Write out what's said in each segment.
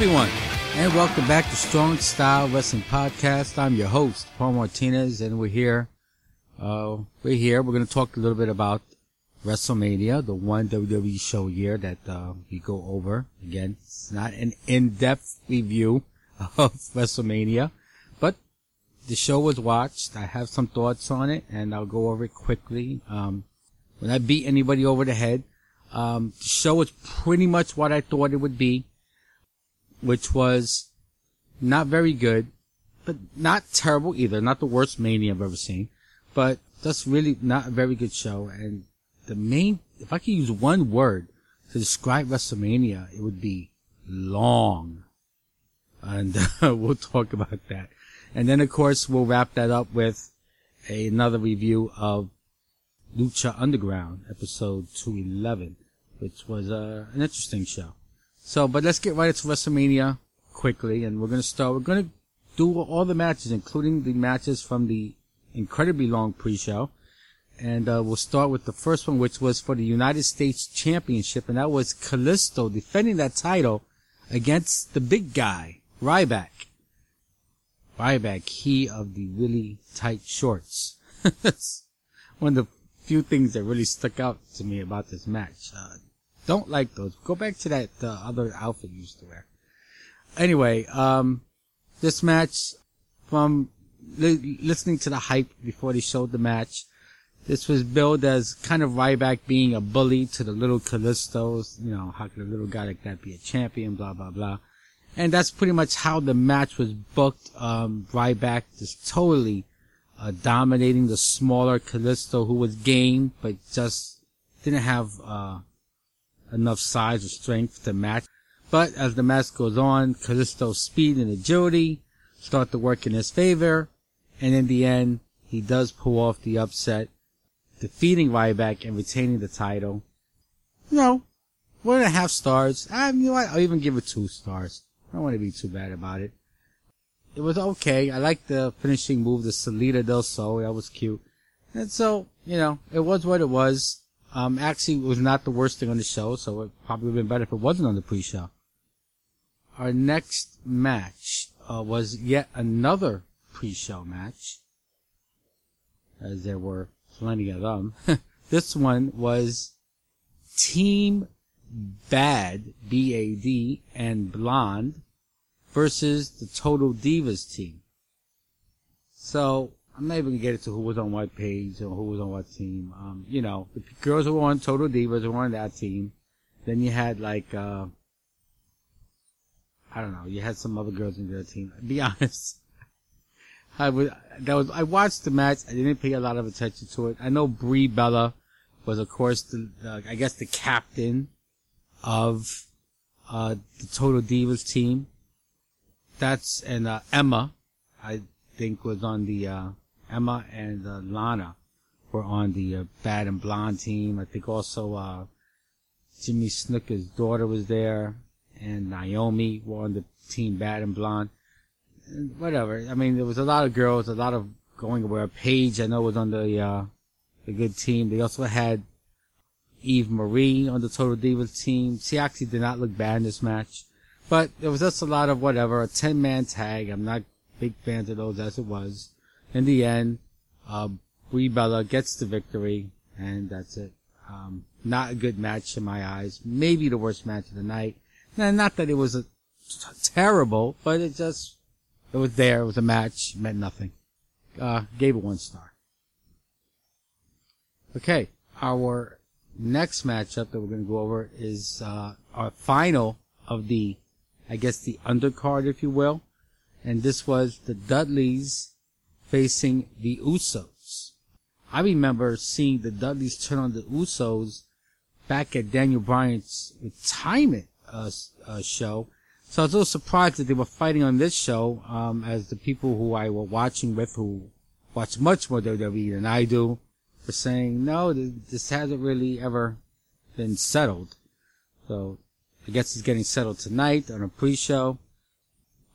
everyone, and welcome back to Strong Style Wrestling Podcast. I'm your host, Paul Martinez, and we're here. Uh, we're here. We're going to talk a little bit about WrestleMania, the one WWE show year that uh, we go over. Again, it's not an in-depth review of WrestleMania, but the show was watched. I have some thoughts on it, and I'll go over it quickly. Um, when I beat anybody over the head, um, the show was pretty much what I thought it would be, which was not very good, but not terrible either. Not the worst Mania I've ever seen, but that's really not a very good show. And the main, if I could use one word to describe WrestleMania, it would be long. And we'll talk about that. And then of course we'll wrap that up with a, another review of Lucha Underground episode 211, which was uh, an interesting show. So, but let's get right into WrestleMania quickly, and we're gonna start. We're gonna do all the matches, including the matches from the incredibly long pre-show. And uh, we'll start with the first one, which was for the United States Championship, and that was Kalisto defending that title against the big guy, Ryback. Ryback, he of the really tight shorts. one of the few things that really stuck out to me about this match. Uh, don't like those. Go back to that uh, other outfit you used to wear. Anyway, um, this match, from li- listening to the hype before they showed the match, this was billed as kind of Ryback being a bully to the little Kalistos. You know, how could a little guy like that be a champion? Blah blah blah. And that's pretty much how the match was booked. Um, Ryback just totally uh, dominating the smaller Kalisto, who was game but just didn't have uh, enough size or strength to match. But as the match goes on, Kalisto's speed and agility start to work in his favor, and in the end, he does pull off the upset defeating Ryback and retaining the title. No, one and a half stars. I, you know? I'll even give it two stars. I don't want to be too bad about it. It was okay. I liked the finishing move, the Salida del Sol. That was cute. And so, you know, it was what it was. Um, actually, was not the worst thing on the show, so it probably would have been better if it wasn't on the pre-show. Our next match uh, was yet another pre-show match, as there were plenty of them. this one was Team Bad, B-A-D, and Blonde versus the Total Divas team. So, I'm not even gonna get into who was on what page or who was on what team. Um, you know, the girls who were on Total Divas were on that team. Then you had like, uh, I don't know, you had some other girls in their team. Be honest. I was, that was, I watched the match. I didn't pay a lot of attention to it. I know Brie Bella was, of course, the, I guess the captain of, uh, the Total Divas team. That's, and, uh, Emma, I think was on the, uh, Emma and, uh, Lana were on the, uh, Bad and Blonde team. I think also, uh, Jimmy Snuka's daughter was there and Naomi were on the team Bad and Blonde whatever. I mean, there was a lot of girls, a lot of going where Paige, I know, was on the, uh, the good team. They also had Eva Marie on the Total Divas team. She actually did not look bad in this match. But there was just a lot of whatever, a 10 man tag. I'm not big fans of those as it was. In the end, uh, Brie Bella gets the victory, and that's it. Um, not a good match in my eyes. Maybe the worst match of the night. Not that it was a, terrible, but it just it was there. It was a match. Meant nothing. Uh, gave it one star. Okay. Our next matchup that we're going to go over is, uh, our final of the, I guess the undercard, if you will. And this was the Dudleys facing the Usos. I remember seeing the Dudleys turn on the Usos back at Daniel Bryan's retirement uh, uh, show so I was a little surprised that they were fighting on this show, um, as the people who I were watching with, who watch much more WWE than I do, were saying, no, this hasn't really ever been settled. So I guess it's getting settled tonight on a pre-show.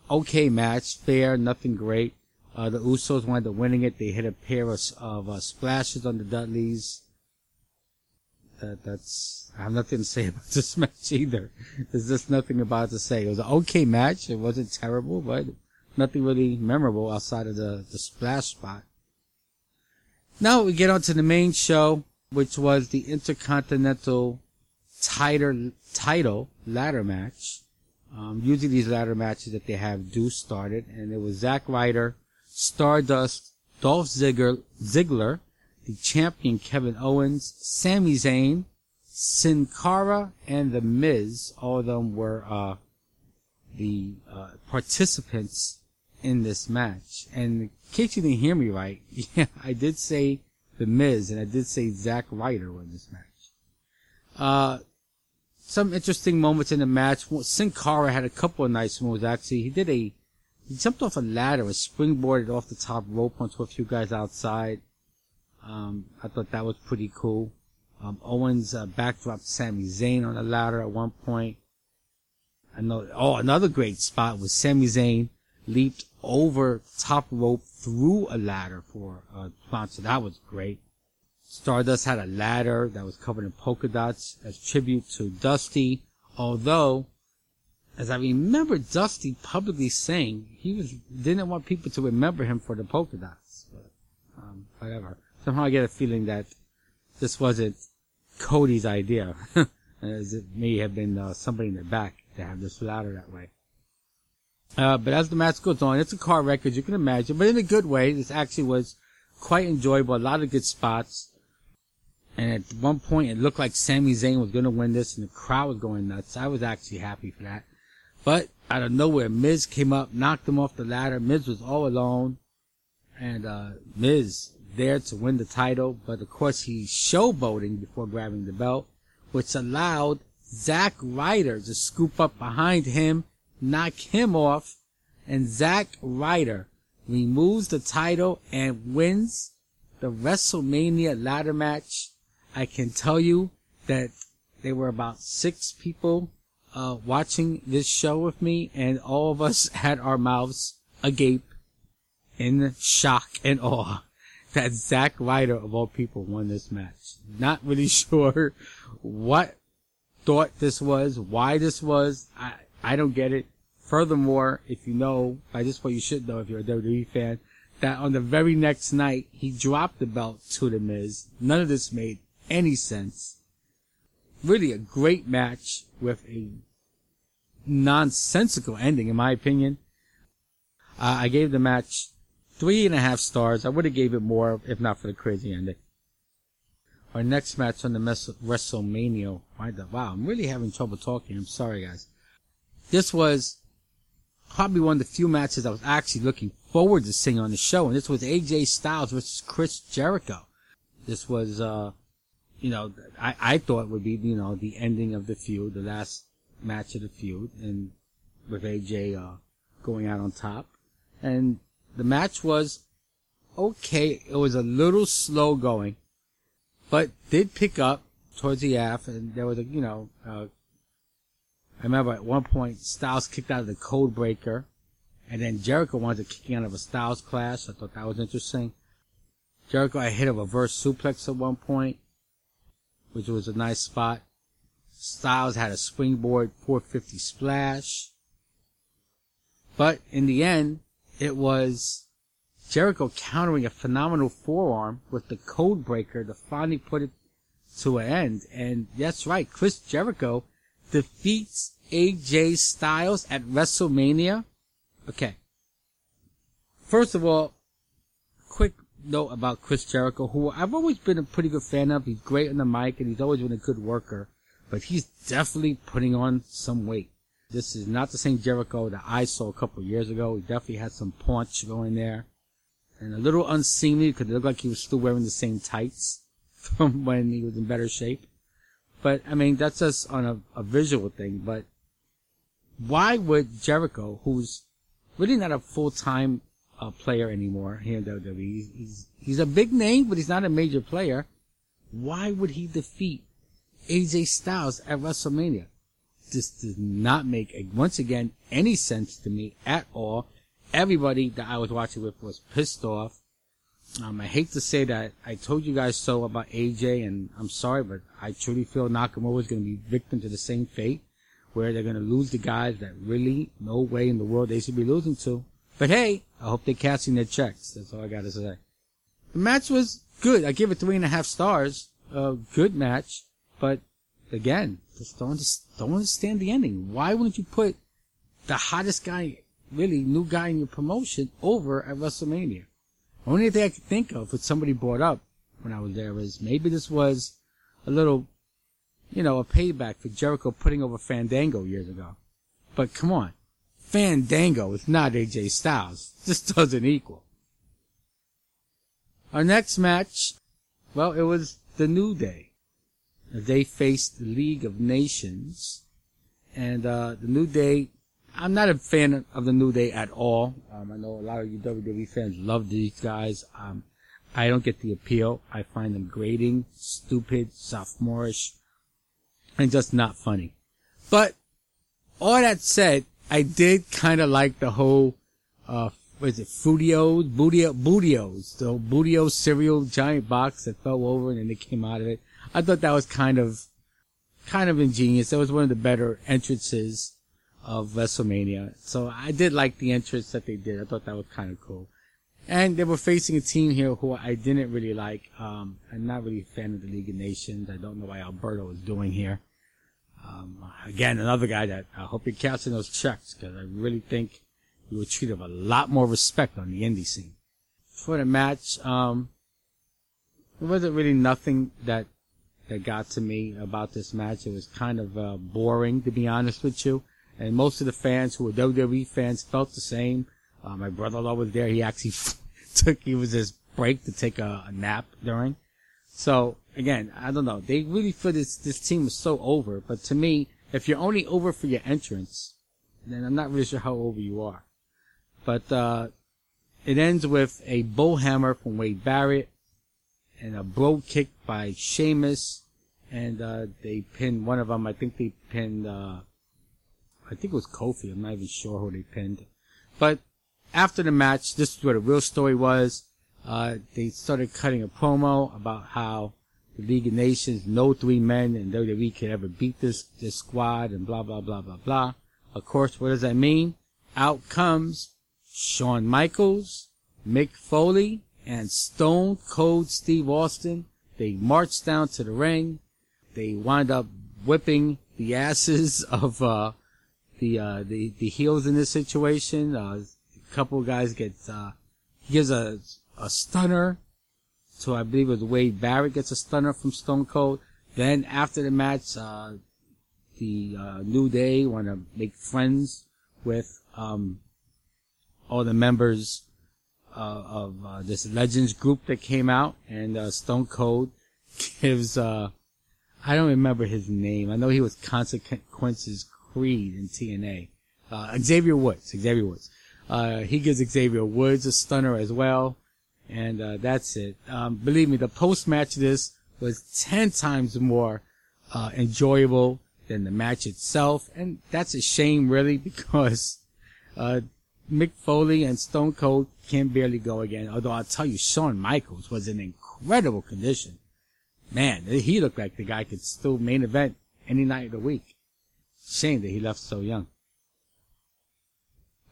Okay match, fair, nothing great. Uh, the Usos wound up winning it. They hit a pair of, of uh, splashes on the Dudleys. that that's I have nothing to say about this match either. There's just nothing about to say. It was an okay match. It wasn't terrible, but nothing really memorable outside of the the splash spot. Now we get on to the main show, which was the Intercontinental title title ladder match. Um, usually these ladder matches that they have do started, and it was Zack Ryder, Stardust, Dolph Ziggler, Ziggler the champion Kevin Owens, Sami Zayn, Sin Cara, and The Miz. All of them were uh, the uh, participants in this match. And in case you didn't hear me right, yeah, I did say The Miz, and I did say Zack Ryder won this match. Uh, some interesting moments in the match. Sin Cara had a couple of nice moves actually. He did a, he jumped off a ladder and springboarded off the top rope onto a few guys outside. Um, I thought that was pretty cool. Um, Owens uh, backdropped Sami Zayn on the ladder at one point. I know. Oh, another great spot was Sami Zayn leaped over top rope through a ladder for a sponsor. That was great. Stardust had a ladder that was covered in polka dots as tribute to Dusty. Although, as I remember Dusty publicly saying, he was didn't want people to remember him for the polka dots. But, um, whatever somehow I get a feeling that this wasn't Cody's idea, as it may have been uh, somebody in the back to have this ladder that way. Uh, but as the match goes on, it's a car wreck, as you can imagine, but in a good way. This actually was quite enjoyable. A lot of good spots. And at one point, it looked like Sami Zayn was going to win this, and the crowd was going nuts. I was actually happy for that. But out of nowhere, Miz came up, knocked him off the ladder. Miz was all alone. And, uh, Miz there to win the title, but of course he's showboating before grabbing the belt, which allowed Zack Ryder to scoop up behind him, knock him off, and Zack Ryder removes the title and wins the WrestleMania ladder match. I can tell you that there were about six people uh, watching this show with me, and all of us had our mouths agape in shock and awe that Zack Ryder of all people won this match. Not really sure what thought this was, why this was. I, I don't get it. Furthermore, if you know, by this point you should know if you're a WWE fan, that on the very next night, he dropped the belt to The Miz. None of this made any sense. Really a great match with a nonsensical ending, in my opinion. Uh, I gave the match Three and a half stars. I would have gave it more if not for the crazy ending. Our next match on the WrestleMania. Wow, I'm really having trouble talking. I'm sorry, guys. This was probably one of the few matches I was actually looking forward to seeing on the show, and this was AJ Styles versus Chris Jericho. This was, uh, you know, I, I thought would be, you know, the ending of the feud, the last match of the feud, and with AJ, uh, going out on top. And the match was okay. It was a little slow going, but did pick up towards the half, and there was a you know. Uh, I remember at one point Styles kicked out of the code breaker, and then Jericho wanted to kick out of a Styles clash. I thought that was interesting. Jericho had hit a reverse suplex at one point, which was a nice spot. Styles had a springboard 450 splash. But in the end, it was Jericho countering a phenomenal forearm with the code breaker to finally put it to an end. And that's right, Chris Jericho defeats AJ Styles at WrestleMania. Okay. First of all, quick note about Chris Jericho, who I've always been a pretty good fan of. He's great on the mic and he's always been a good worker, but he's definitely putting on some weight. This is not the same Jericho that I saw a couple years ago. He definitely had some punch going there. And a little unseemly because it looked like he was still wearing the same tights from when he was in better shape. But, I mean, that's just on a, a visual thing. But why would Jericho, who's really not a full-time uh, player anymore here in WWE, he's, he's, he's a big name, but he's not a major player. Why would he defeat AJ Styles at WrestleMania? This does not make, once again, any sense to me at all. Everybody that I was watching with was pissed off. Um, I hate to say that I told you guys so about AJ, and I'm sorry, but I truly feel Nakamura is going to be victim to the same fate, where they're going to lose the guys that really no way in the world they should be losing to. But hey, I hope they're cashing their checks. That's all I got to say. The match was good. I give it three and a half stars. A good match, but again, just don't don't understand the ending. Why wouldn't you put the hottest guy, really new guy in your promotion, over at WrestleMania? Only thing I could think of, what somebody brought up when I was there, is maybe this was a little, you know, a payback for Jericho putting over Fandango years ago. But come on, Fandango is not AJ Styles. This doesn't equal. Our next match, well, it was the New Day. They faced the League of Nations, and uh, the New Day. I'm not a fan of the New Day at all. Um, I know a lot of you WWE fans love these guys. Um, I don't get the appeal. I find them grating, stupid, sophomorish, and just not funny. But all that said, I did kind of like the whole, uh, what is it, Fruitios, Bootio, Bootios, the Bootio cereal giant box that fell over and then it came out of it. I thought that was kind of, kind of ingenious. That was one of the better entrances of WrestleMania. So I did like the entrance that they did. I thought that was kind of cool. And they were facing a team here who I didn't really like. Um, I'm not really a fan of the League of Nations. I don't know why Alberto is doing here. Um, again, another guy that I hope you're cashing those checks because I really think you would treat him a lot more respect on the indie scene. For the match, um, there wasn't really nothing that that got to me about this match. It was kind of uh, boring, to be honest with you. And most of the fans who were WWE fans felt the same. Uh, my brother-in-law was there. He actually took, he was his break to take a, a nap during. So again, I don't know. They really feel this this team is so over. But to me, if you're only over for your entrance, then I'm not really sure how over you are. But uh, it ends with a bull hammer from Wade Barrett and a Brogue Kick by Sheamus, and uh, they pinned one of them. I think they pinned. Uh, I think it was Kofi. I'm not even sure who they pinned. But after the match, this is where the real story was. Uh, they started cutting a promo about how the League of Nations, no three men in WWE could ever beat this, this squad and blah, blah, blah, blah, blah. Of course, what does that mean? Out comes Shawn Michaels, Mick Foley, and Stone Cold Steve Austin. They march down to the ring. They wind up whipping the asses of, uh, the, uh, the, the heels in this situation. Uh, a couple guys get, uh, gives a, a stunner. So I believe it was Wade Barrett gets a stunner from Stone Cold. Then after the match, uh, the uh, New Day want to make friends with um, all the members uh, of uh, this Legends group that came out, and uh, Stone Cold gives uh, I don't remember his name. I know he was Consequences Creed in TNA. Xavier Woods. Xavier Woods. He gives Xavier Woods a stunner as well. And uh, that's it. Um, believe me, the post match this was ten times more uh, enjoyable than the match itself, and that's a shame, really, because uh, Mick Foley and Stone Cold can barely go again. Although I'll tell you, Shawn Michaels was in incredible condition. Man, he looked like the guy could still main event any night of the week. Shame that he left so young.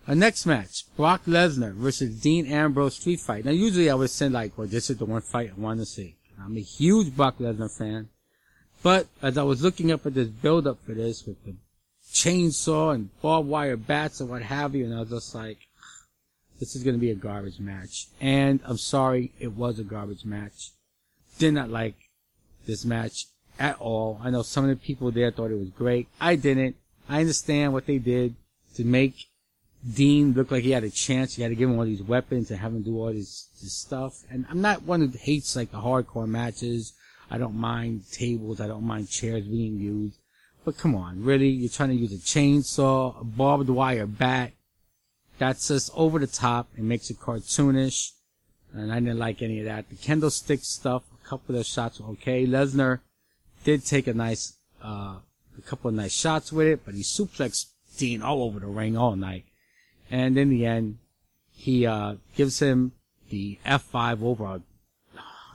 Our next match, Brock Lesnar versus Dean Ambrose street fight. Now usually I would say like, well this is the one fight I want to see. I'm a huge Brock Lesnar fan. But as I was looking up at this build up for this with the chainsaw and barbed wire bats and what have you, and I was just like, this is going to be a garbage match. And I'm sorry, it was a garbage match. Did not like this match at all. I know some of the people there thought it was great. I didn't. I understand what they did to make Dean looked like he had a chance. You had to give him all these weapons and have him do all this, this stuff. And I'm not one who hates like the hardcore matches. I don't mind tables. I don't mind chairs being used. But come on, really? You're trying to use a chainsaw, a barbed wire bat. That's just over the top. It makes it cartoonish. And I didn't like any of that. The candlestick stuff, a couple of the shots were okay. Lesnar did take a nice, uh, a couple of nice shots with it, but he suplexed Dean all over the ring all night. And in the end, he, uh, gives him, the F5 over a,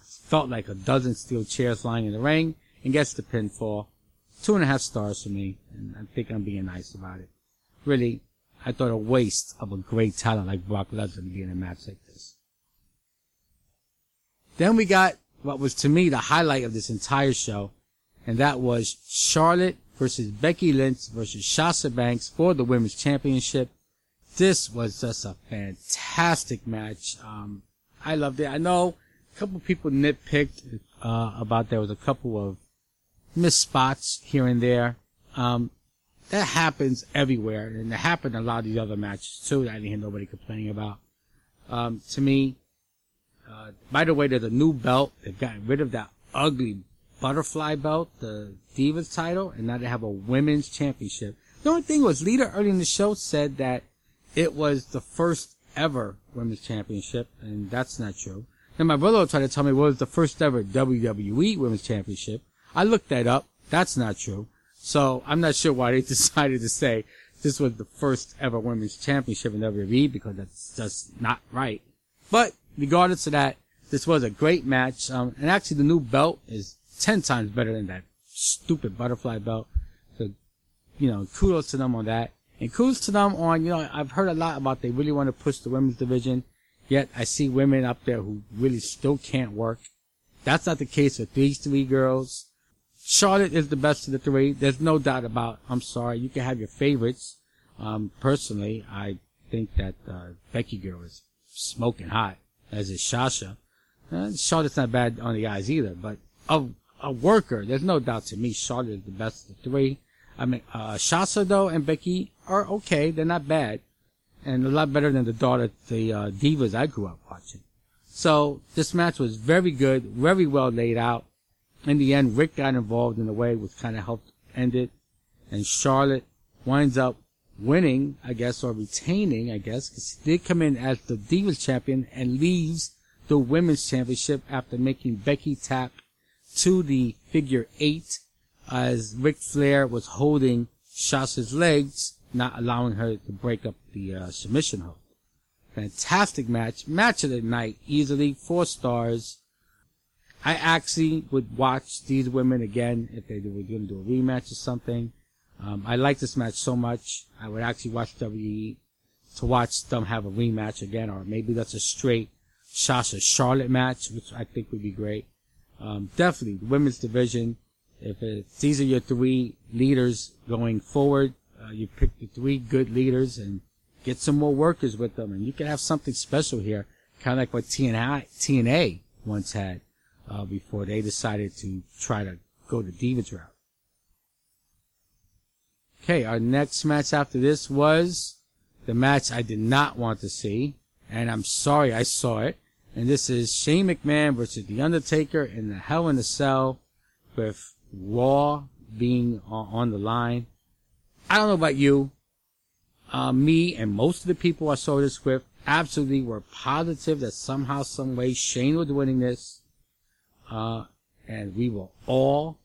felt like a dozen steel chairs lying in the ring and gets the pinfall. Two and a half stars for me, and I think I'm being nice about it. Really, I thought a waste of a great talent like Brock Lesnar to be in a match like this. Then we got what was to me the highlight of this entire show, and that was Charlotte versus Becky Lynch versus Sasha Banks for the Women's Championship. This was just a fantastic match. Um, I loved it. I know a couple people nitpicked uh, about there was a couple of missed spots here and there. Um, that happens everywhere, and it happened in a lot of these other matches too. I didn't hear nobody complaining about. Um, to me, uh, by the way, there's a new belt. They've gotten rid of that ugly butterfly belt, the Divas title, and now they have a women's championship. The only thing was, Lita early in the show said that it was the first ever women's championship, and that's not true. Then my brother tried to tell me what was the first ever WWE women's championship. I looked that up. That's not true. So I'm not sure why they decided to say this was the first ever women's championship in WWE because that's just not right. But regardless of that, this was a great match. Um, and actually the new belt is 10 times better than that stupid butterfly belt. So, you know, kudos to them on that. And kudos to them on, you know, I've heard a lot about they really want to push the women's division. Yet I see women up there who really still can't work. That's not the case with these three girls. Charlotte is the best of the three. There's no doubt about. I'm sorry. You can have your favorites. Um, personally, I think that uh, Becky girl is smoking hot, as is Sasha. Uh, Charlotte's not bad on the eyes either, but a, a worker, there's no doubt to me Charlotte is the best of the three. I mean, uh, Sasha though and Becky are okay. They're not bad. And a lot better than the daughter, the uh, divas I grew up watching. So this match was very good, very well laid out. In the end, Ric got involved in a way which kind of helped end it. And Charlotte winds up winning, I guess, or retaining, I guess, because she did come in as the Divas champion and leaves the Women's Championship after making Becky tap to the figure eight as Ric Flair was holding Sasha's legs, not allowing her to break up the uh, submission hold. Fantastic match. Match of the night. Easily. Four stars. I actually would watch these women again if they were going to do a rematch or something. Um, I like this match so much. I would actually watch WWE to watch them have a rematch again, or maybe that's a straight Sasha Charlotte match, which I think would be great. Um, definitely the women's division. If it's, these are your three leaders going forward, uh, you pick the three good leaders and get some more workers with them, and you can have something special here, kind of like what TNA, TNA once had uh, before they decided to try to go the Divas route. Okay, our next match after this was the match I did not want to see, and I'm sorry I saw it. And this is Shane McMahon versus The Undertaker in the Hell in a Cell with Raw being on the line. I don't know about you. Uh, me and most of the people I saw this with absolutely were positive that somehow, some way Shane was winning this. Uh, and we were all,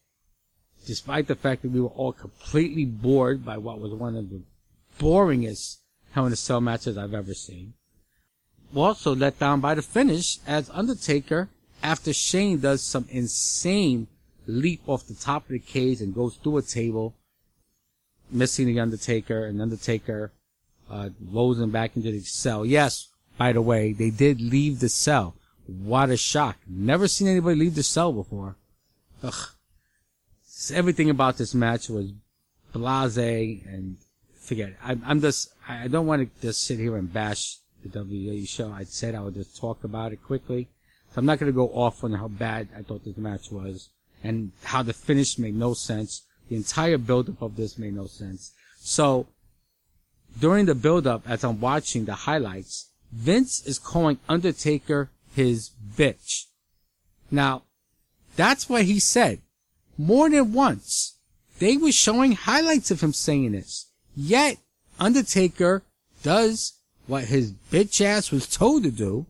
despite the fact that we were all completely bored by what was one of the boringest Hell in a Cell matches I've ever seen also let down by the finish as Undertaker after Shane does some insane leap off the top of the cage and goes through a table, missing the Undertaker, and Undertaker uh, rolls him back into the cell. Yes, by the way, they did leave the cell. What a shock. Never seen anybody leave the cell before. Ugh. Everything about this match was blase and forget it. I, I'm just, I don't want to just sit here and bash the WWE show. I said I would just talk about it quickly. So I'm not going to go off on how bad I thought this match was and how the finish made no sense. The entire build-up of this made no sense. So during the build-up, as I'm watching the highlights, Vince is calling Undertaker his bitch. Now, that's what he said more than once. They were showing highlights of him saying this. Yet, Undertaker does what his bitch ass was told to do,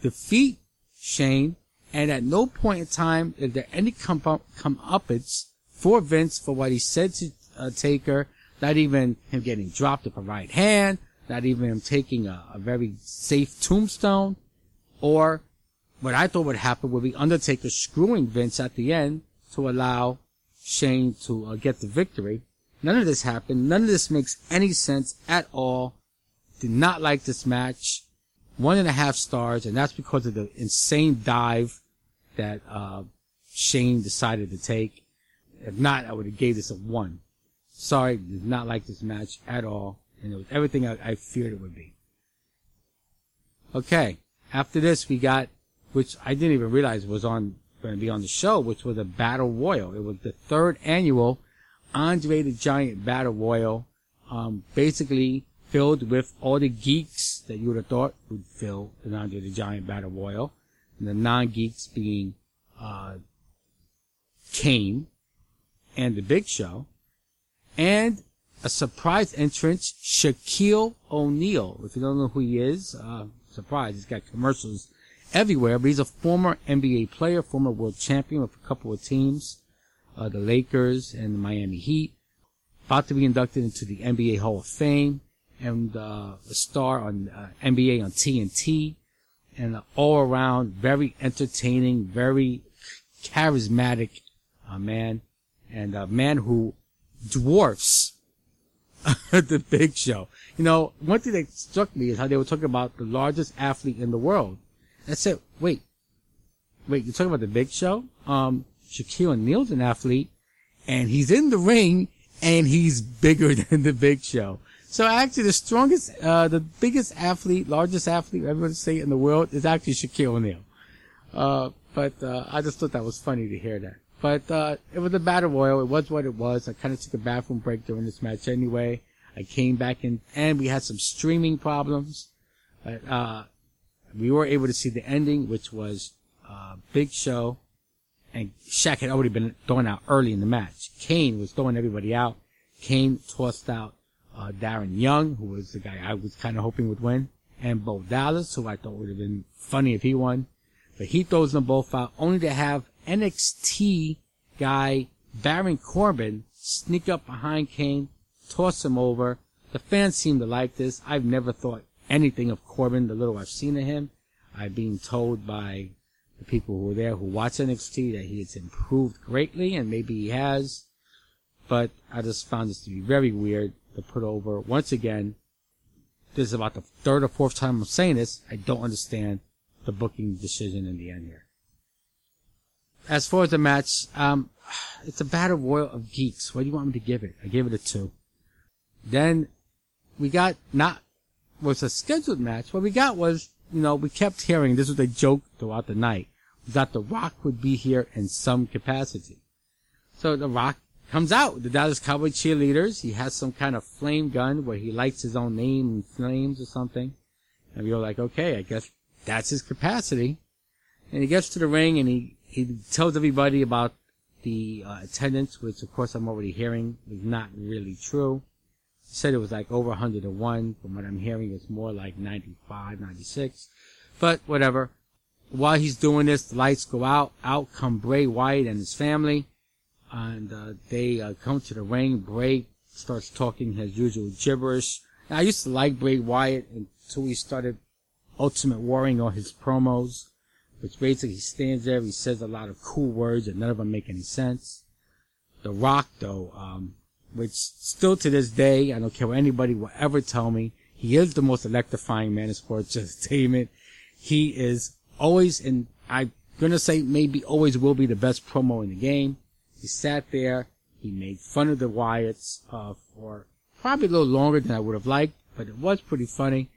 defeat Shane, and at no point in time is there any come up, for Vince for what he said to uh, Taker, not even him getting dropped with a right hand, not even him taking a, a very safe tombstone. Or what I thought would happen would be Undertaker screwing Vince at the end to allow Shane to uh, get the victory. None of this happened. None of this makes any sense at all. Did not like this match. One and a half stars, and that's because of the insane dive that uh, Shane decided to take. If not, I would have gave this a one. Sorry, did not like this match at all, and it was everything I, I feared it would be. Okay, after this we got, which I didn't even realize was on going to be on the show, which was a battle royal. It was the third annual Andre the Giant Battle Royal, um, basically filled with all the geeks that you would have thought would fill an Andre the Giant Battle Royal, and the non-geeks being uh, Kane and the Big Show, and a surprise entrance, Shaquille O'Neal. If you don't know who he is, uh, surprise, he's got commercials everywhere, but he's a former NBA player, former world champion with a couple of teams uh, the Lakers and the Miami Heat. About to be inducted into the NBA Hall of Fame and uh, a star on uh, NBA on TNT and an all around very entertaining, very charismatic uh, man and a man who dwarfs the big show. You know, one thing that struck me is how they were talking about the largest athlete in the world. I said, wait, wait, you're talking about the big show? Um, Shaquille O'Neal's an athlete, and he's in the ring, and he's bigger than the Big Show. So actually, the strongest, uh, the biggest athlete, largest athlete, everyone say in the world is actually Shaquille O'Neal. Uh, but uh, I just thought that was funny to hear that. But uh, it was a battle royal. It was what it was. I kind of took a bathroom break during this match anyway. I came back in, and we had some streaming problems. But uh, we were able to see the ending, which was uh, Big Show and Shaq had already been thrown out early in the match. Kane was throwing everybody out. Kane tossed out uh, Darren Young, who was the guy I was kind of hoping would win, and Bo Dallas, who I thought would have been funny if he won. But he throws them both out, only to have NXT guy Baron Corbin sneak up behind Kane, toss him over. The fans seem to like this. I've never thought anything of Corbin, the little I've seen of him. I've been told by the people who were there who watch NXT that he has improved greatly, and maybe he has. But I just found this to be very weird to put over. Once again, this is about the third or fourth time I'm saying this. I don't understand the booking decision in the end here. As far as the match, um, it's a battle royal of geeks. What do you want me to give it? I gave it a two. Then we got not was a scheduled match. What we got was, you know, we kept hearing this was a joke throughout the night that The Rock would be here in some capacity. So The Rock comes out. The Dallas Cowboy cheerleaders. He has some kind of flame gun where he lights his own name in flames or something. And we are like, okay, I guess that's his capacity. And he gets to the ring and he, he tells everybody about the uh, attendance, which of course I'm already hearing is not really true. He said it was like over 101. From what I'm hearing, it's more like 95, 96. But whatever. While he's doing this, the lights go out. Out come Bray Wyatt and his family. And uh, they uh, come to the ring. Bray starts talking his usual gibberish. I used to like Bray Wyatt until he started Ultimate Warring on his promos, which basically stands there, he says a lot of cool words and none of them make any sense. The Rock, though, um, which still to this day, I don't care what anybody will ever tell me, he is the most electrifying man in sports entertainment. He is always, and I'm gonna say maybe always will be the best promo in the game. He sat there, he made fun of the Wyatts, uh, for probably a little longer than I would have liked, but it was pretty funny.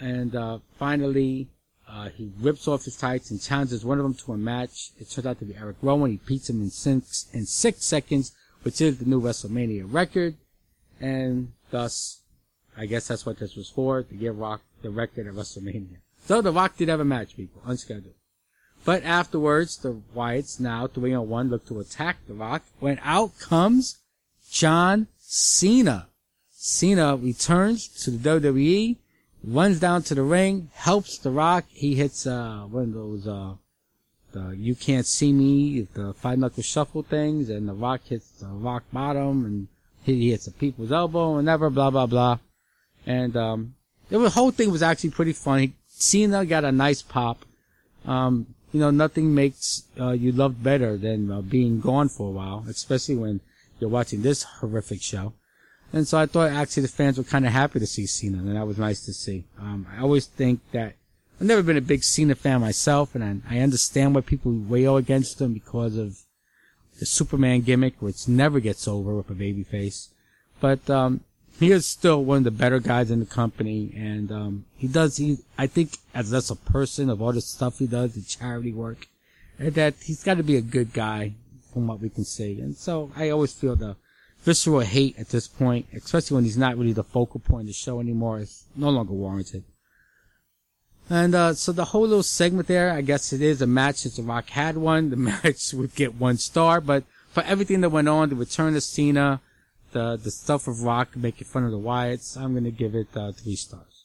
And, uh, finally, uh, he rips off his tights and challenges one of them to a match. It turns out to be Eric Rowan. He beats him in six, in six seconds, which is the new WrestleMania record. And thus, I guess that's what this was for, to give Rock the record at WrestleMania. So The Rock did have a match, people, unscheduled. But afterwards, the Wyatts, now 3 on 1, look to attack The Rock, when out comes John Cena. Cena returns to the WWE, runs down to the ring, helps The Rock. He hits, uh, one of those, uh, the You Can't See Me, the Five Knuckle Shuffle things, and The Rock hits the rock bottom, and he hits the people's elbow, and never, blah, blah, blah. And, um, the whole thing was actually pretty funny. Cena got a nice pop. Um, you know, nothing makes uh, you loved better than uh, being gone for a while, especially when you're watching this horrific show. And so I thought actually the fans were kind of happy to see Cena, and that was nice to see. Um, I always think that I've never been a big Cena fan myself, and I, I understand why people wail against him because of the Superman gimmick, which never gets over with a babyface. But um, he is still one of the better guys in the company, and um, he does. He, I think, as that's a person of all the stuff he does, the charity work, that he's got to be a good guy from what we can see. And so I always feel the visceral hate at this point, especially when he's not really the focal point of the show anymore, is no longer warranted. And uh, so the whole little segment there, I guess it is a match since The Rock had one. The match would get one star, but for everything that went on, the return of Cena, the the stuff of Rock making fun of the Wyatts, I'm gonna give it uh, three stars.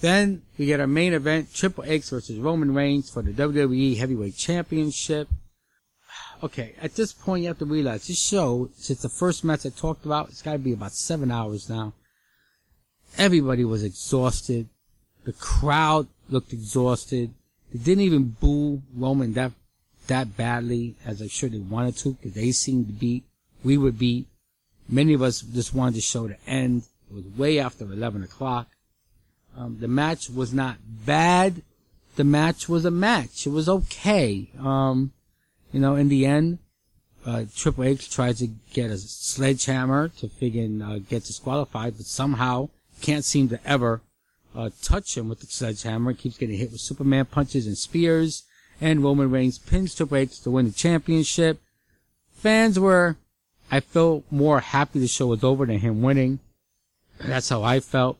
Then we get our main event: Triple H versus Roman Reigns for the WWE Heavyweight Championship okay, at this point you have to realize this show, since the first match I talked about, it's gotta be about seven hours now. Everybody was exhausted. The crowd looked exhausted. They didn't even boo Roman that, that badly as I'm sure they wanted to, because they seemed to beat. We were beat. Many of us just wanted the show to end. It was way after 11 o'clock. Um, the match was not bad. The match was a match. It was okay. Um, you know, in the end, uh, Triple H tries to get a sledgehammer to figure uh, get disqualified, but somehow can't seem to ever uh, touch him with the sledgehammer. He keeps getting hit with Superman punches and spears, and Roman Reigns pins Triple H to win the championship. Fans were, I felt more happy the show was over than him winning. That's how I felt.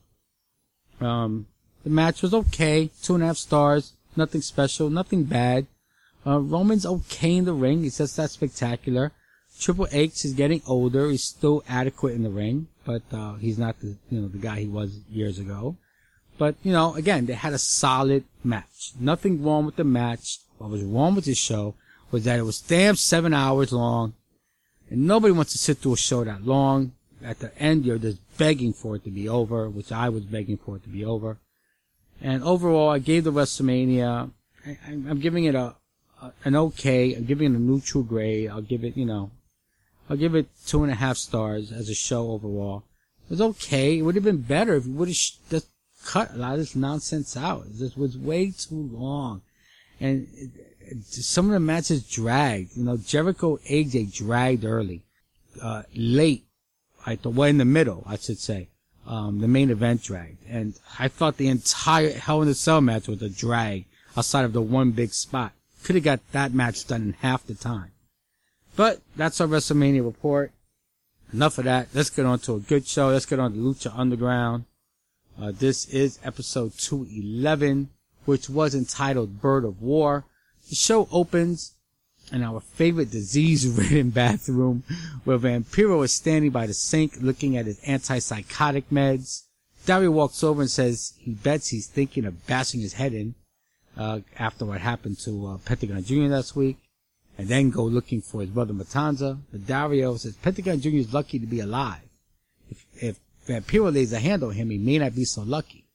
Um, the match was okay, two and a half stars, nothing special, nothing bad. Uh, Roman's okay in the ring. He's just that spectacular. Triple H is getting older. He's still adequate in the ring, but uh, he's not the you know the guy he was years ago. But you know, again, they had a solid match. Nothing wrong with the match. What was wrong with the show was that it was damn seven hours long, and nobody wants to sit through a show that long. At the end, you're just begging for it to be over, which I was begging for it to be over. And overall, I gave the WrestleMania. I, I'm giving it a an okay. I'm giving it a neutral grade. I'll give it, you know, I'll give it two and a half stars as a show overall. It was okay. It would have been better if you would have sh- just cut a lot of this nonsense out. Just was way too long. And it, it, some of the matches dragged. You know, Jericho AJ dragged early. Uh, late. I thought, well, in the middle, I should say. Um, the main event dragged. And I thought the entire Hell in a Cell match was a drag outside of the one big spot. Could have got that match done in half the time. But that's our WrestleMania report. Enough of that. Let's get on to a good show. Let's get on to Lucha Underground. Uh, this is episode 211, which was entitled Bird of War. The show opens in our favorite disease-ridden bathroom where Vampiro is standing by the sink looking at his antipsychotic meds. Dario walks over and says he bets he's thinking of bashing his head in uh, after what happened to uh, Pentagon Jr. last week, and then go looking for his brother Matanza. But Dario says Pentagon Jr. is lucky to be alive. If, if Vampiro lays a hand on him, he may not be so lucky.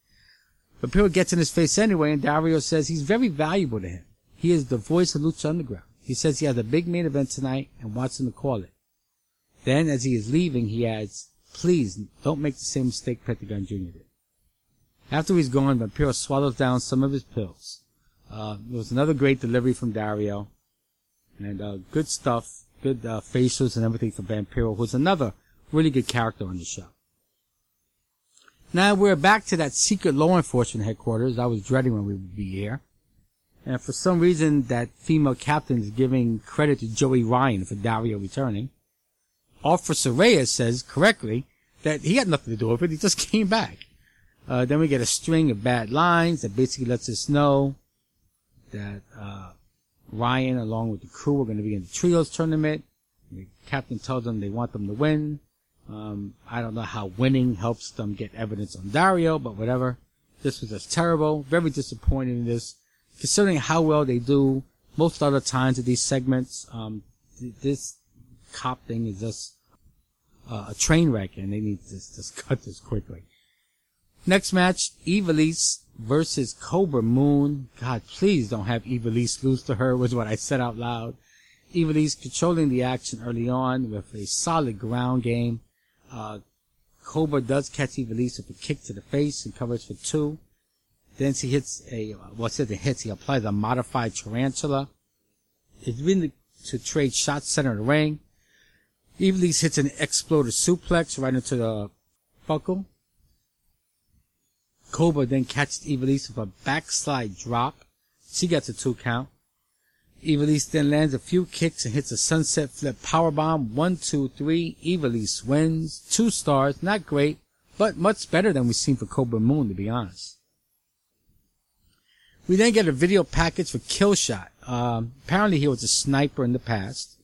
Vampiro gets in his face anyway, and Dario says he's very valuable to him. He is the voice of Lucha Underground. He says he has a big main event tonight and wants him to call it. Then, as he is leaving, he adds, please don't make the same mistake Pentagon Jr. did. After he's gone, Vampiro swallows down some of his pills. Uh, it was another great delivery from Dario. And uh, good stuff, good uh, and everything for Vampiro, who's another really good character on the show. Now we're back to that secret law enforcement headquarters I was dreading when we would be here. And for some reason, that female captain is giving credit to Joey Ryan for Dario returning. Officer Reyes says correctly that he had nothing to do with it. He just came back. Uh, then we get a string of bad lines that basically lets us know that uh, Ryan, along with the crew, are going to be in the trios tournament. The captain tells them they want them to win. Um, I don't know how winning helps them get evidence on Dario, but whatever. This was just terrible. Very disappointing in this, considering how well they do most other times of these segments. Um, th- this cop thing is just uh, a train wreck, and they need to just, just cut this quickly. Next match, Ivelisse versus Cobra Moon. God, please don't have Ivelisse lose to her was what I said out loud. Ivelisse controlling the action early on with a solid ground game. Uh, Cobra does catch Ivelisse with a kick to the face and covers for two. Then she hits a, what's it, the hits, he applies a modified tarantula. It's been to trade shots center of the ring. Ivelisse hits an exploder suplex right into the buckle. Cobra then catches Ivelisse with a backslide drop. She gets a two count. Ivelisse then lands a few kicks and hits a sunset flip powerbomb. One, two, three. Ivelisse wins. Two stars. Not great, but much better than we've seen for Cobra Moon, to be honest. We then get a video package for Killshot. Um, apparently he was a sniper in the past.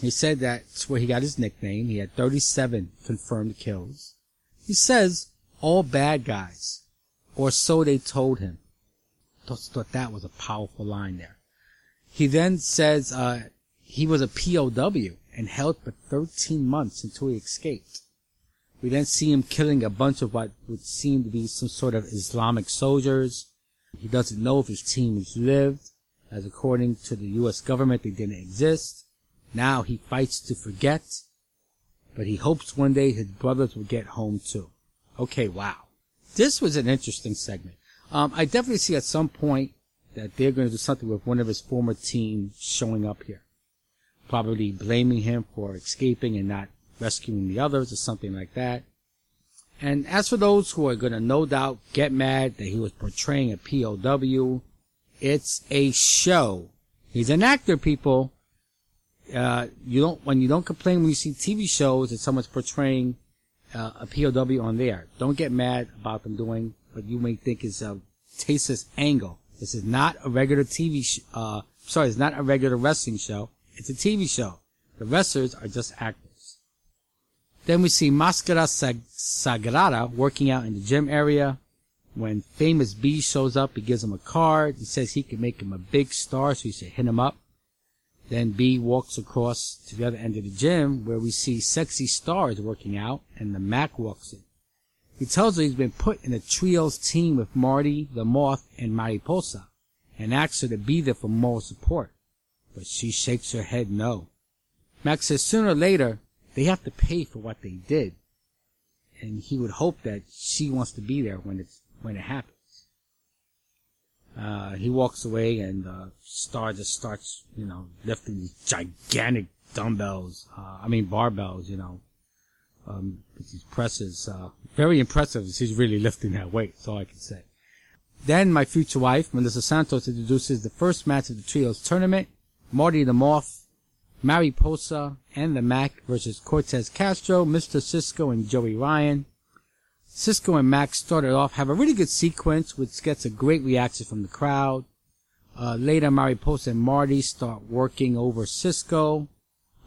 He said that's where he got his nickname. He had 37 confirmed kills. He says, all bad guys. Or so they told him. Thought, thought that was a powerful line there. He then says, uh, he was a POW and held for 13 months until he escaped. We then see him killing a bunch of what would seem to be some sort of Islamic soldiers. He doesn't know if his teams lived, as according to the US government they didn't exist. Now he fights to forget, but he hopes one day his brothers will get home too. Okay, wow. This was an interesting segment. Um, I definitely see at some point that they're going to do something with one of his former team showing up here. Probably blaming him for escaping and not rescuing the others or something like that. And as for those who are going to no doubt get mad that he was portraying a POW, it's a show. He's an actor, people. Uh, you don't, when you don't complain when you see TV shows that someone's portraying uh, a POW on there. Don't get mad about them doing what you may think is a tasteless angle. This is not a regular TV sh- uh, sorry, it's not a regular wrestling show. It's a TV show. The wrestlers are just actors. Then we see Mascara Sag- Sagrada working out in the gym area. When Famous B shows up, he gives him a card. He says he can make him a big star, so he should hit him up. Then B walks across to the other end of the gym where we see Sexy Stars working out and the Mack walks in. He tells her he's been put in a trios team with Marty, the Moth, and Mariposa and asks her to be there for moral support. But she shakes her head no. Mack says sooner or later they have to pay for what they did. And he would hope that she wants to be there when it's, when it happens. Uh, he walks away and, uh, Star just starts, you know, lifting these gigantic dumbbells, uh, I mean barbells, you know, um, these presses, uh, very impressive. She's really lifting that weight, that's all I can say. Then my future wife, Melissa Santos, introduces the first match of the trios tournament. Marty the Moth Mariposa and the Mack versus Cortez Castro, Mr. Cisco, and Joey Ryan. Cisco and Mack started off, have a really good sequence, which gets a great reaction from the crowd. Uh, later, Mariposa and Marty start working over Cisco,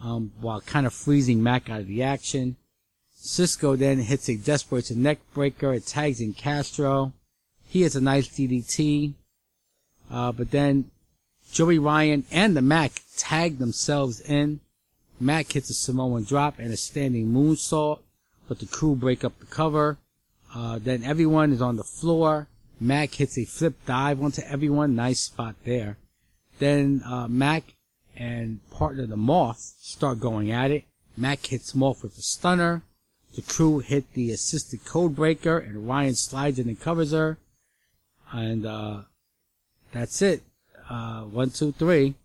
um, while kind of freezing Mack out of the action. Cisco then hits a desperation neck breaker, it tags in Castro. He has a nice DDT. Uh, but then Joey Ryan and the Mack tag themselves in. Mack hits a Samoan drop and a standing moonsault, but the crew break up the cover. Uh, then everyone is on the floor. Mack hits a flip dive onto everyone. Nice spot there. Then uh, Mack and partner the Moth start going at it. Mack hits Moth with a stunner. The crew hit the assisted code breaker and Ryan slides in and covers her. And uh, that's it. Uh, one, two, three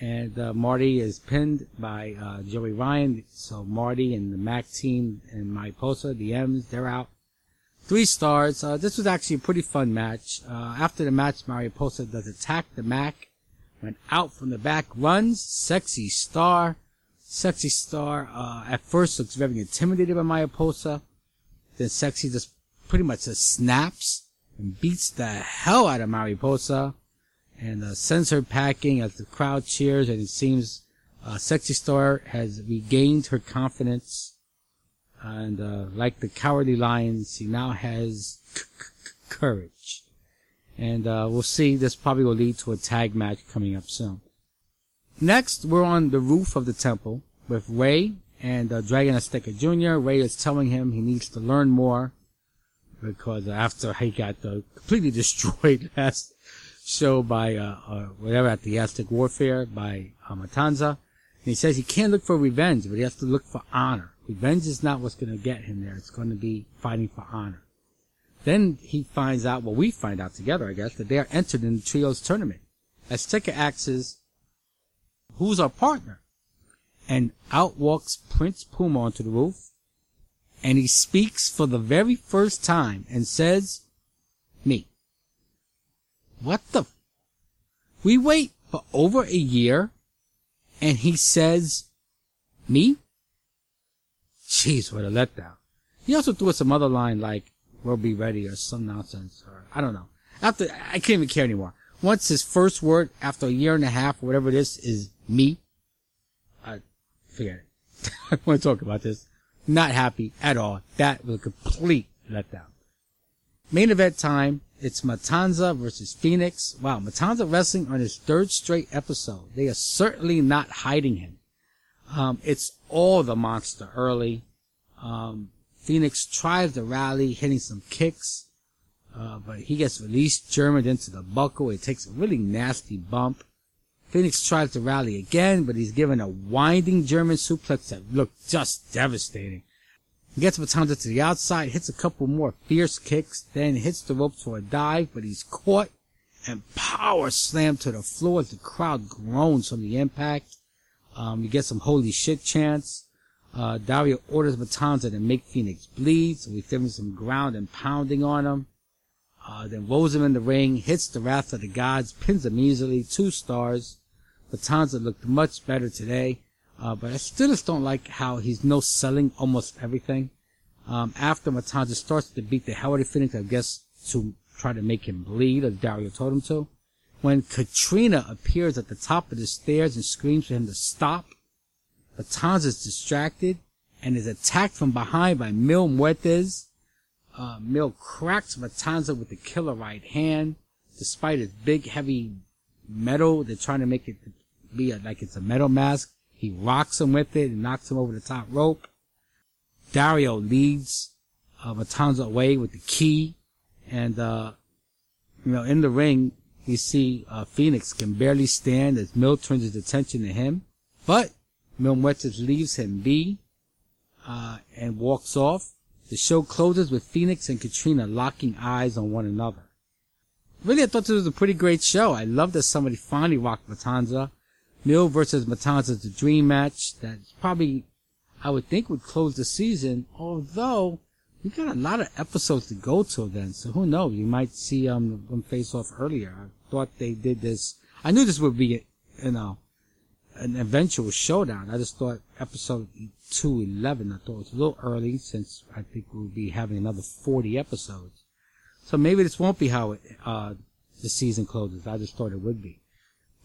and uh, Marty is pinned by uh, Joey Ryan. So Marty and the Mack team and Mariposa, the M's, they're out. Three stars. Uh, this was actually a pretty fun match. Uh, after the match, Mariposa does attack the Mack. Went out from the back, runs. Sexy Star. Sexy Star uh, at first looks very intimidated by Mariposa. Then Sexy just pretty much just snaps and beats the hell out of Mariposa and uh, censored packing as the crowd cheers and it seems uh, Sexy Star has regained her confidence and uh, like the cowardly lion he now has courage and uh, we'll see this probably will lead to a tag match coming up soon next we're on the roof of the temple with Rey and uh, Dragon Azteca Jr. Rey is telling him he needs to learn more because after he got uh, completely destroyed last show by uh, uh, whatever at the Aztec Warfare by uh, Matanza, and he says he can't look for revenge, but he has to look for honor. Revenge is not what's going to get him there. It's going to be fighting for honor. Then he finds out, well, we find out together, I guess, that they are entered in the trios tournament. As Azteca asks, who's our partner? And out walks Prince Puma onto the roof, and he speaks for the very first time and says, me. What the? F- We wait for over a year, and he says, me? Jeez, what a letdown. He also threw us some other line like, we'll be ready or some nonsense or I don't know. After, I can't even care anymore. Once his first word after a year and a half whatever it is is me, I forget it. I want to talk about this. Not happy at all. That was a complete letdown. Main event time. It's Matanza versus Phoenix. Wow, Matanza wrestling on his third straight episode. They are certainly not hiding him. Um, it's all the monster early. Um, Phoenix tries to rally, hitting some kicks, uh, but he gets released German into the buckle. It takes a really nasty bump. Phoenix tries to rally again, but he's given a winding German suplex that looked just devastating. He gets Matanza to the outside, hits a couple more fierce kicks, then hits the ropes for a dive, but he's caught and power slammed to the floor as the crowd groans from the impact. Um, get some holy shit chants. Uh, Dario orders Matanza to make Phoenix bleed, so he's giving some ground and pounding on him. Uh, then rolls him in the ring, hits the Wrath of the Gods, pins him easily, two stars. Matanza looked much better today, uh, but I still just don't like how he's no selling almost everything. Um, after Matanza starts to beat the hell out of Phoenix, I guess to try to make him bleed, as Dario told him to. When Catrina appears at the top of the stairs and screams for him to stop, Matanza is distracted and is attacked from behind by Mil Muertes. Uh, Mil cracks Matanza with the killer right hand. Despite his big, heavy metal, they're trying to make it be a, like it's a metal mask. He rocks him with it and knocks him over the top rope. Dario leads uh, Matanza away with the key. And, uh, you know, in the ring, you see uh, Phoenix can barely stand as Mil turns his attention to him. But Mil Muertes leaves him be uh, and walks off. The show closes with Phoenix and Catrina locking eyes on one another. Really, I thought this was a pretty great show. I love that somebody finally rocked Matanza. Mil versus Matanza is a dream match that probably, I would think, would close the season. Although we got a lot of episodes to go till then, so who knows? You might see um them face off earlier. I thought they did this. I knew this would be, you know, an eventual showdown. I just thought episode 211, I thought it was a little early since I think we'll be having another 40 episodes. So maybe this won't be how it, uh, the season closes. I just thought it would be.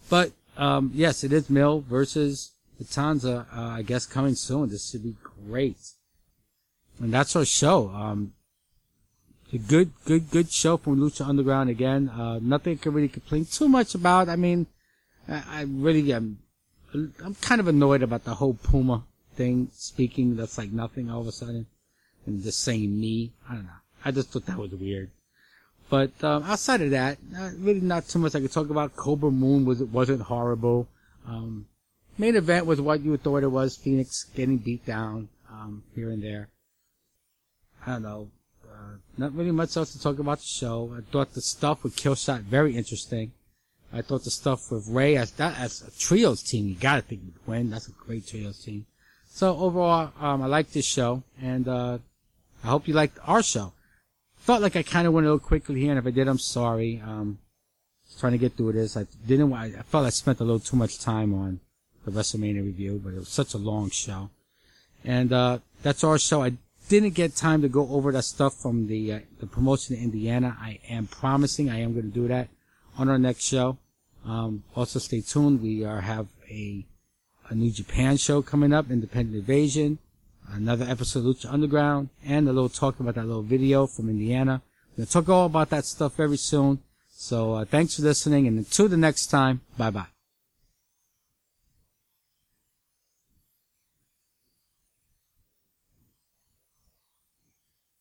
But, um, yes, it is Mil versus Matanza, uh, I guess coming soon. This should be great. And that's our show. Um, a good, good, good show from Lucha Underground again. Uh, nothing I can really complain too much about. I mean, I, I really am I'm kind of annoyed about the whole Puma thing speaking. That's like nothing all of a sudden, and just saying me. I don't know. I just thought that was weird. But um, outside of that, uh, really not too much I could talk about. Cobra Moon was wasn't horrible. Um, main event was what you thought it was. Phoenix getting beat down um, here and there. I don't know. Not really much else to talk about the show. I thought the stuff with Killshot very interesting. I thought the stuff with Rey as that as a trios team, you gotta think would win. That's a great trios team. So overall, um, I like this show, and uh, I hope you liked our show. Felt like I kind of went a little quickly here, and if I did, I'm sorry. Um, trying to get through this, I didn't. I felt I spent a little too much time on the WrestleMania review, but it was such a long show, and uh, that's our show. I didn't get time to go over that stuff from the uh, the promotion in Indiana. I am promising I am going to do that on our next show. Um, also stay tuned. We are have a a new Japan show coming up, Independent Invasion, another episode of Lucha Underground, and a little talk about that little video from Indiana. We're gonna talk all about that stuff very soon. So uh, thanks for listening, and until the next time, bye bye.